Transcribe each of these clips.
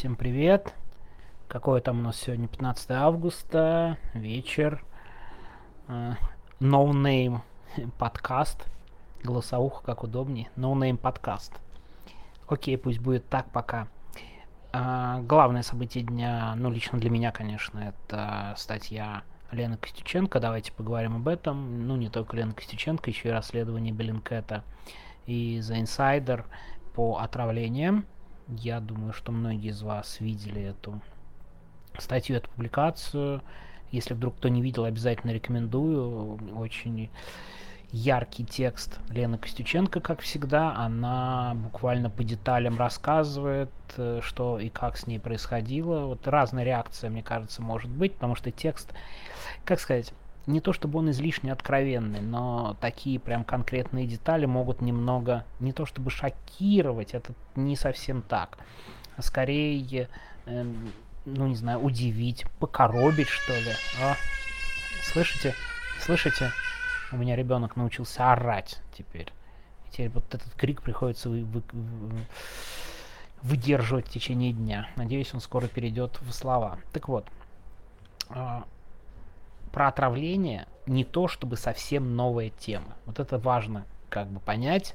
Всем привет. Какое там у нас сегодня 15 августа, вечер. Uh, no Name подкаст. Голосовуха, как удобнее. No Name подкаст. Окей, пусть будет так пока. Uh, главное событие дня, ну лично для меня, конечно, это статья Лены Костюченко. Давайте поговорим об этом. Ну, не только Лена Костюченко, еще и расследование Беллинкета и The Insider по отравлениям. Я думаю, что многие из вас видели эту статью, эту публикацию. Если вдруг кто не видел, обязательно рекомендую. Очень яркий текст Лены Костюченко, как всегда. Она буквально по деталям рассказывает, э, что и как с ней происходило. Вот разная реакция, мне кажется, может быть, потому что текст, как сказать, не то чтобы он излишне откровенный, но такие прям конкретные детали могут немного, не то чтобы шокировать, это не совсем так, а скорее эм, ну не знаю, удивить, покоробить, что ли. А? Слышите? Слышите? У меня ребенок научился орать теперь. Теперь вот этот крик приходится вы, вы, вы, выдерживать в течение дня. Надеюсь, он скоро перейдет в слова. Так вот, э, про отравление не то чтобы совсем новая тема. Вот это важно как бы понять.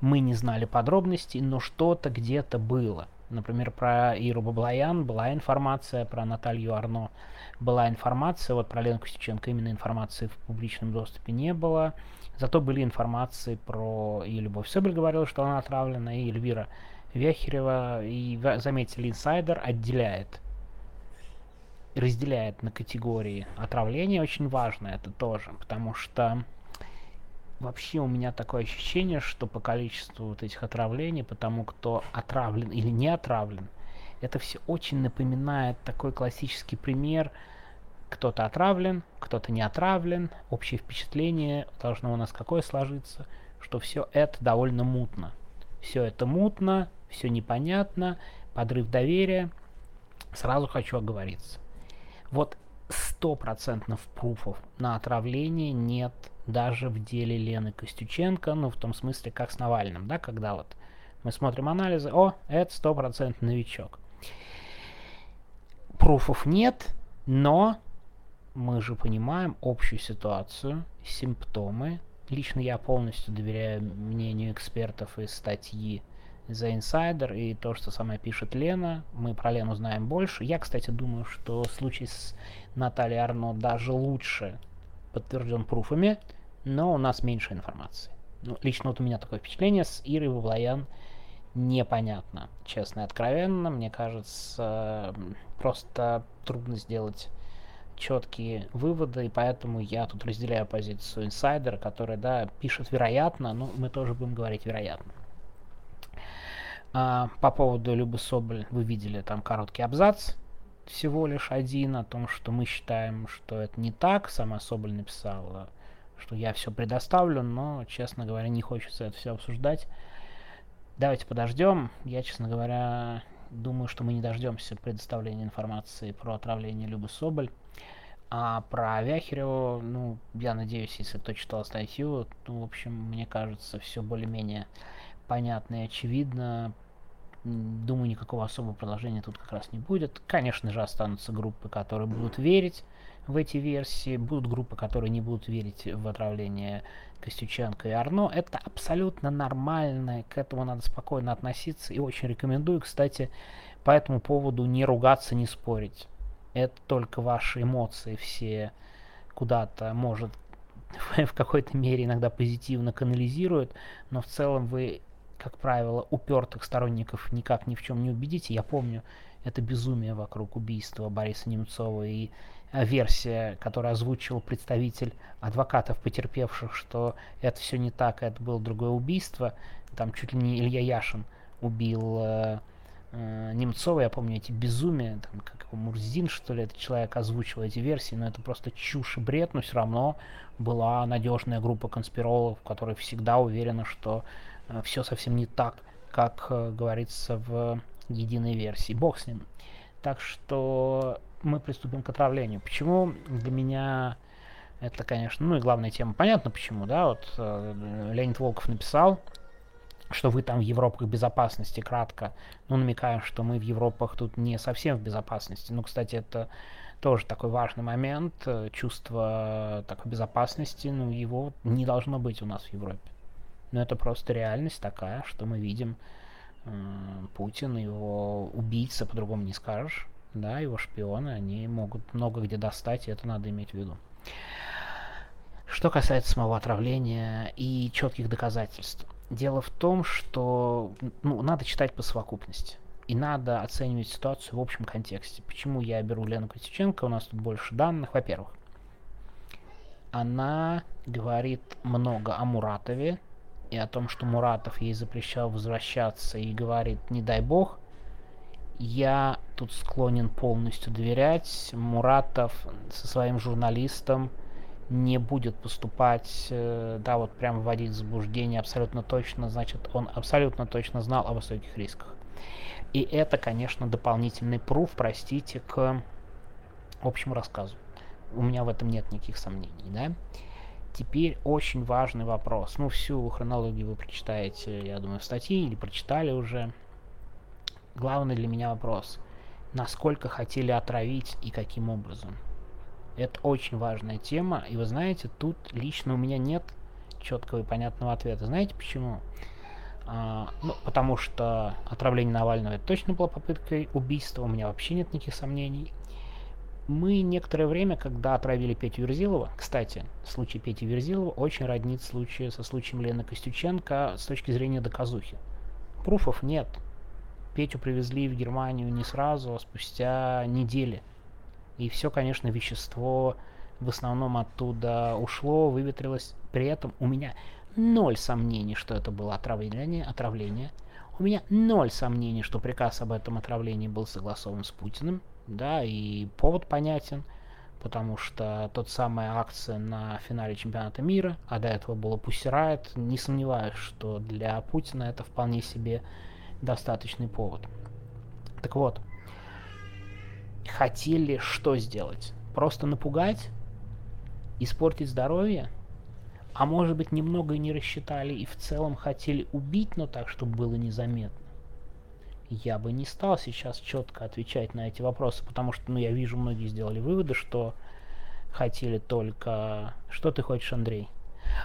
Мы не знали подробностей, но что-то где-то было. Например, про Иру Баблоян была информация, про Наталью Арно была информация, вот про Лену Костюченко именно информации в публичном доступе не было. Зато были информации про и Любовь Соболь говорила, что она отравлена, и Эльвира Вяхерева. И, заметили, инсайдер отделяет разделяет на категории отравления очень важно это тоже, потому что вообще у меня такое ощущение, что по количеству вот этих отравлений, по тому, кто отравлен или не отравлен, это все очень напоминает такой классический пример. Кто-то отравлен, кто-то не отравлен. Общее впечатление должно у нас какое сложиться, что все это довольно мутно. Все это мутно, все непонятно, подрыв доверия. Сразу хочу оговориться. Вот стопроцентных пруфов на отравление нет даже в деле Лены Костюченко, ну, в том смысле, как с Навальным, да, когда вот мы смотрим анализы, о, это стопроцентный новичок. Пруфов нет, но мы же понимаем общую ситуацию, симптомы. Лично я полностью доверяю мнению экспертов из статьи The Insider и то, что сама пишет Лена. Мы про Лену знаем больше. Я, кстати, думаю, что случай с Натальей Арно даже лучше подтвержден пруфами, но у нас меньше информации. Ну, лично вот у меня такое впечатление с Ирой Вавлоян непонятно, честно и откровенно. Мне кажется, просто трудно сделать четкие выводы, и поэтому я тут разделяю позицию инсайдера, который, да, пишет вероятно, но мы тоже будем говорить вероятно. А, по поводу Любы Соболь вы видели там короткий абзац, всего лишь один, о том, что мы считаем, что это не так. Сама Соболь написала, что я все предоставлю, но, честно говоря, не хочется это все обсуждать. Давайте подождем. Я, честно говоря, думаю, что мы не дождемся предоставления информации про отравление Любы Соболь. А про Вяхереву, ну, я надеюсь, если кто читал статью, ну, в общем, мне кажется, все более-менее понятно и очевидно. Думаю, никакого особого продолжения тут как раз не будет. Конечно же, останутся группы, которые будут верить в эти версии. Будут группы, которые не будут верить в отравление Костюченко и Арно. Это абсолютно нормально, к этому надо спокойно относиться. И очень рекомендую, кстати, по этому поводу не ругаться, не спорить. Это только ваши эмоции все куда-то, может, в какой-то мере иногда позитивно канализируют, но в целом вы как правило, упертых сторонников никак ни в чем не убедите. Я помню это безумие вокруг убийства Бориса Немцова и э, версия, которую озвучил представитель адвокатов потерпевших, что это все не так, это было другое убийство. Там чуть ли не Илья Яшин убил э, э, Немцова, я помню эти безумия, там, как его Мурзин, что ли, этот человек озвучил эти версии, но это просто чушь и бред, но все равно была надежная группа конспирологов, которая всегда уверена, что все совсем не так, как э, говорится в единой версии. Бог с ним. Так что мы приступим к отравлению. Почему для меня это, конечно, ну и главная тема. Понятно почему, да, вот э, Леонид Волков написал что вы там в Европах безопасности, кратко, ну, намекаем, что мы в Европах тут не совсем в безопасности. Ну, кстати, это тоже такой важный момент, э, чувство такой безопасности, ну, его не должно быть у нас в Европе. Но это просто реальность такая, что мы видим э, Путин, его убийца, по-другому не скажешь, да, его шпионы, они могут много где достать, и это надо иметь в виду. Что касается самого отравления и четких доказательств. Дело в том, что ну, надо читать по совокупности. И надо оценивать ситуацию в общем контексте. Почему я беру Лену Костюченко? У нас тут больше данных. Во-первых, она говорит много о Муратове и о том, что Муратов ей запрещал возвращаться и говорит, не дай бог. Я тут склонен полностью доверять. Муратов со своим журналистом не будет поступать, э, да, вот прям вводить в заблуждение абсолютно точно, значит, он абсолютно точно знал о высоких рисках. И это, конечно, дополнительный пруф, простите, к общему рассказу. У меня в этом нет никаких сомнений, да. Теперь очень важный вопрос. Ну, всю хронологию вы прочитаете, я думаю, в статье или прочитали уже. Главный для меня вопрос. Насколько хотели отравить и каким образом? Это очень важная тема, и вы знаете, тут лично у меня нет четкого и понятного ответа. Знаете почему? А, ну, потому что отравление Навального это точно была попыткой убийства, у меня вообще нет никаких сомнений. Мы некоторое время, когда отравили Петю Верзилова, кстати, случай Пети Верзилова очень роднит случай со случаем Лены Костюченко с точки зрения доказухи. Пруфов нет. Петю привезли в Германию не сразу, а спустя недели. И все, конечно, вещество в основном оттуда ушло, выветрилось. При этом у меня ноль сомнений, что это было отравление, отравление. У меня ноль сомнений, что приказ об этом отравлении был согласован с Путиным. Да, и повод понятен, потому что тот самая акция на финале чемпионата мира, а до этого было Пусирает, не сомневаюсь, что для Путина это вполне себе достаточный повод. Так вот, хотели что сделать? Просто напугать? Испортить здоровье? А может быть немного не рассчитали и в целом хотели убить, но так, чтобы было незаметно? Я бы не стал сейчас четко отвечать на эти вопросы, потому что, ну, я вижу, многие сделали выводы, что хотели только... Что ты хочешь, Андрей?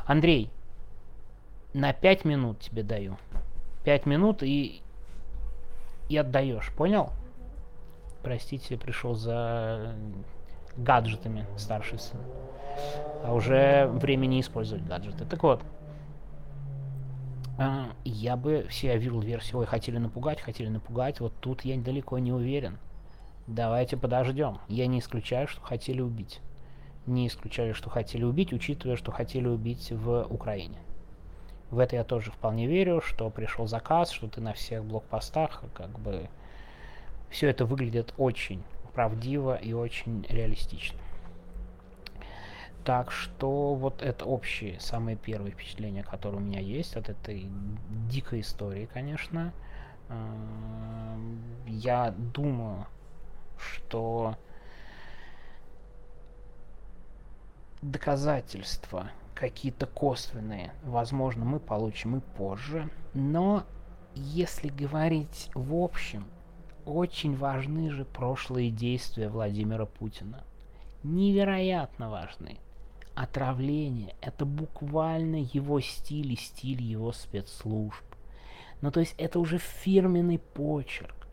Андрей, на пять минут тебе даю. Пять минут и... и отдаешь, понял? простите, пришел за гаджетами старший сын. А уже времени использовать гаджеты. Так вот, а, я бы все видел версию, ой, хотели напугать, хотели напугать, вот тут я далеко не уверен. Давайте подождем. Я не исключаю, что хотели убить. Не исключаю, что хотели убить, учитывая, что хотели убить в Украине. В это я тоже вполне верю, что пришел заказ, что ты на всех блокпостах, как бы все это выглядит очень правдиво и очень реалистично. Так что вот это общие, самые первые впечатления, которые у меня есть от этой дикой истории, конечно. Эм, я думаю, что доказательства какие-то косвенные, возможно, мы получим и позже. Но если говорить в общем, очень важны же прошлые действия Владимира Путина. Невероятно важны. Отравление – это буквально его стиль и стиль его спецслужб. Ну, то есть это уже фирменный почерк.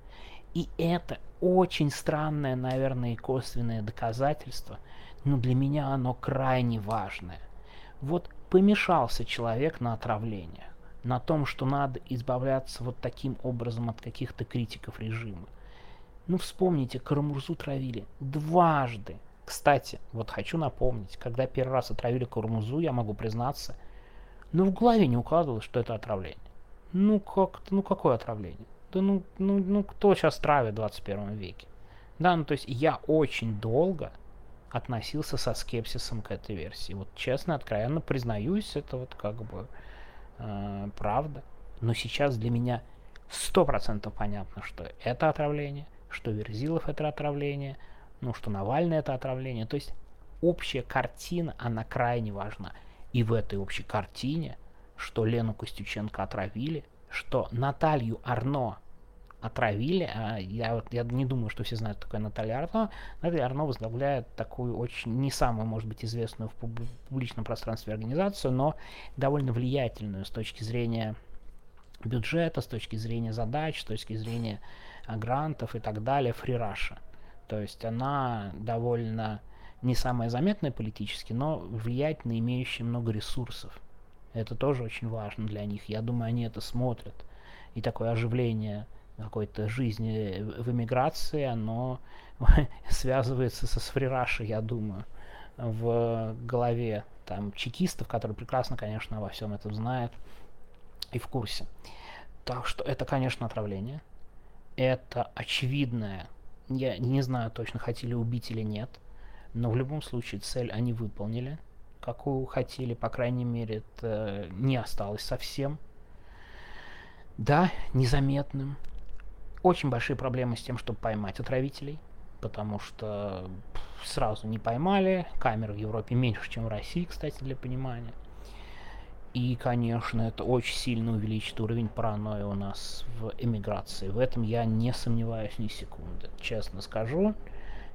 И это очень странное, наверное, и косвенное доказательство, но для меня оно крайне важное. Вот помешался человек на отравление на том, что надо избавляться вот таким образом от каких-то критиков режима. Ну, вспомните, Карамурзу травили дважды. Кстати, вот хочу напомнить, когда первый раз отравили Карамурзу, я могу признаться, ну, в голове не укладывалось, что это отравление. Ну, как ну какое отравление? Да ну, ну, ну, кто сейчас травит в 21 веке? Да, ну, то есть я очень долго относился со скепсисом к этой версии. Вот честно, откровенно признаюсь, это вот как бы э, правда. Но сейчас для меня сто процентов понятно, что это отравление, что Верзилов это отравление, ну что Навальный это отравление. То есть общая картина, она крайне важна. И в этой общей картине, что Лену Костюченко отравили, что Наталью Арно отравили. А я, вот, я не думаю, что все знают, такое Наталья Арно. Наталья Арно возглавляет такую очень, не самую, может быть, известную в публичном пространстве организацию, но довольно влиятельную с точки зрения бюджета, с точки зрения задач, с точки зрения а, грантов и так далее, Russia. То есть она довольно не самая заметная политически, но влиятельная, имеющая много ресурсов. Это тоже очень важно для них. Я думаю, они это смотрят. И такое оживление какой-то жизни в эмиграции, оно связывается со сфрирашей, я думаю, в голове там чекистов, которые прекрасно, конечно, во всем этом знают и в курсе. Так что это, конечно, отравление. Это очевидное. Я не знаю точно, хотели убить или нет. Но в любом случае цель они выполнили, какую хотели, по крайней мере, это не осталось совсем. Да, незаметным, очень большие проблемы с тем, чтобы поймать отравителей, потому что сразу не поймали. Камер в Европе меньше, чем в России, кстати, для понимания. И, конечно, это очень сильно увеличит уровень паранойи у нас в эмиграции. В этом я не сомневаюсь ни секунды. Честно скажу,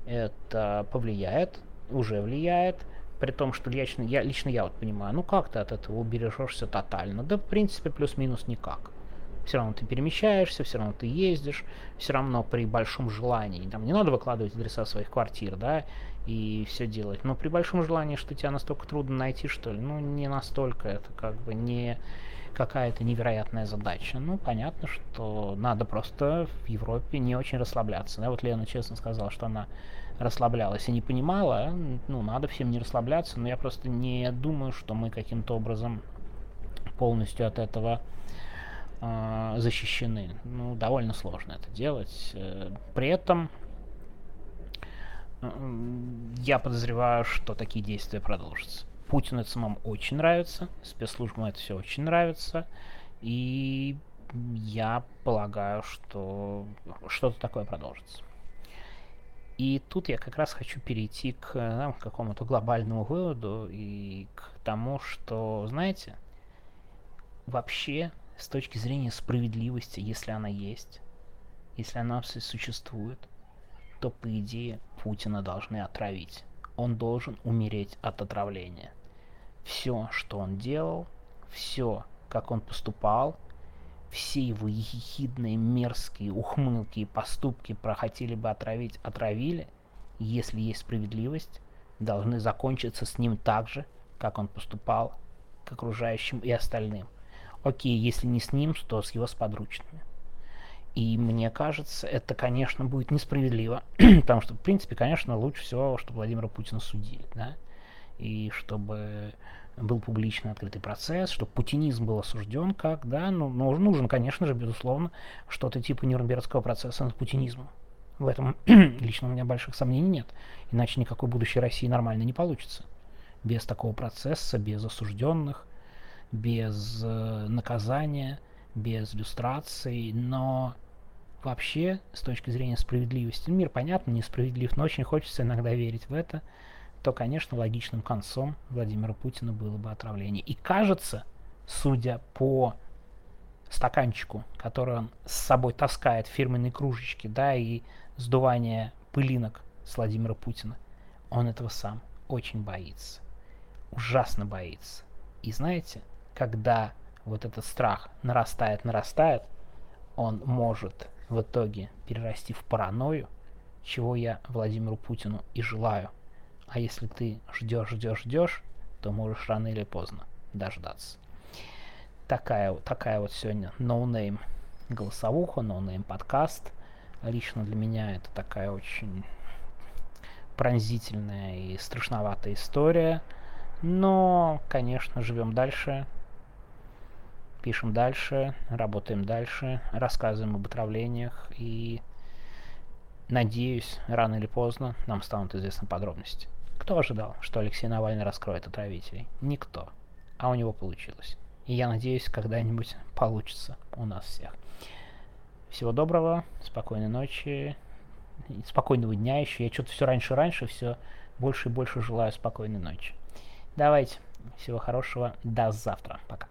это повлияет, уже влияет. При том, что лично я, лично я вот понимаю, ну как ты от этого убережешься тотально? Да, в принципе, плюс-минус никак все равно ты перемещаешься, все равно ты ездишь, все равно при большом желании, там не надо выкладывать адреса своих квартир, да, и все делать, но при большом желании, что тебя настолько трудно найти, что ли, ну не настолько, это как бы не какая-то невероятная задача. Ну, понятно, что надо просто в Европе не очень расслабляться. Да, вот Лена честно сказала, что она расслаблялась и не понимала, ну, надо всем не расслабляться, но я просто не думаю, что мы каким-то образом полностью от этого э, защищены. Ну, довольно сложно это делать. Э, при этом э, я подозреваю, что такие действия продолжатся. Путину это самому очень нравится, спецслужбам это все очень нравится, и я полагаю, что что-то такое продолжится. И тут я как раз хочу перейти к да, какому-то глобальному выводу и к тому, что, знаете, вообще с точки зрения справедливости, если она есть, если она существует, то, по идее, Путина должны отравить. Он должен умереть от отравления. Все, что он делал, все, как он поступал, все его ехидные, мерзкие ухмылки и поступки про хотели бы отравить, отравили, если есть справедливость, должны закончиться с ним так же, как он поступал к окружающим и остальным. Окей, если не с ним, то с его сподручными. И мне кажется, это, конечно, будет несправедливо, потому что, в принципе, конечно, лучше всего, чтобы Владимира Путина судили, да, и чтобы был публичный открытый процесс, чтобы путинизм был осужден как, да, ну, нужен, конечно же, безусловно, что-то типа Нюрнбергского процесса над путинизмом. В этом лично у меня больших сомнений нет, иначе никакой будущей России нормально не получится. Без такого процесса, без осужденных, без э, наказания, без люстрации, но вообще, с точки зрения справедливости, мир, понятно, несправедлив, но очень хочется иногда верить в это, то, конечно, логичным концом Владимира Путина было бы отравление. И кажется, судя по стаканчику, который он с собой таскает, фирменные кружечки, да, и сдувание пылинок с Владимира Путина, он этого сам очень боится. Ужасно боится. И знаете, когда вот этот страх нарастает, нарастает, он может в итоге перерасти в паранойю, чего я Владимиру Путину и желаю. А если ты ждешь, ждешь, ждешь, то можешь рано или поздно дождаться. Такая, такая вот сегодня no голосовуха, ноунейм no подкаст. Лично для меня это такая очень пронзительная и страшноватая история. Но, конечно, живем дальше, пишем дальше, работаем дальше, рассказываем об отравлениях и надеюсь, рано или поздно нам станут известны подробности. Кто ожидал, что Алексей Навальный раскроет отравителей? Никто. А у него получилось. И я надеюсь, когда-нибудь получится у нас всех. Всего доброго, спокойной ночи, спокойного дня еще. Я что-то все раньше раньше, все больше и больше желаю спокойной ночи. Давайте, всего хорошего, до завтра, пока.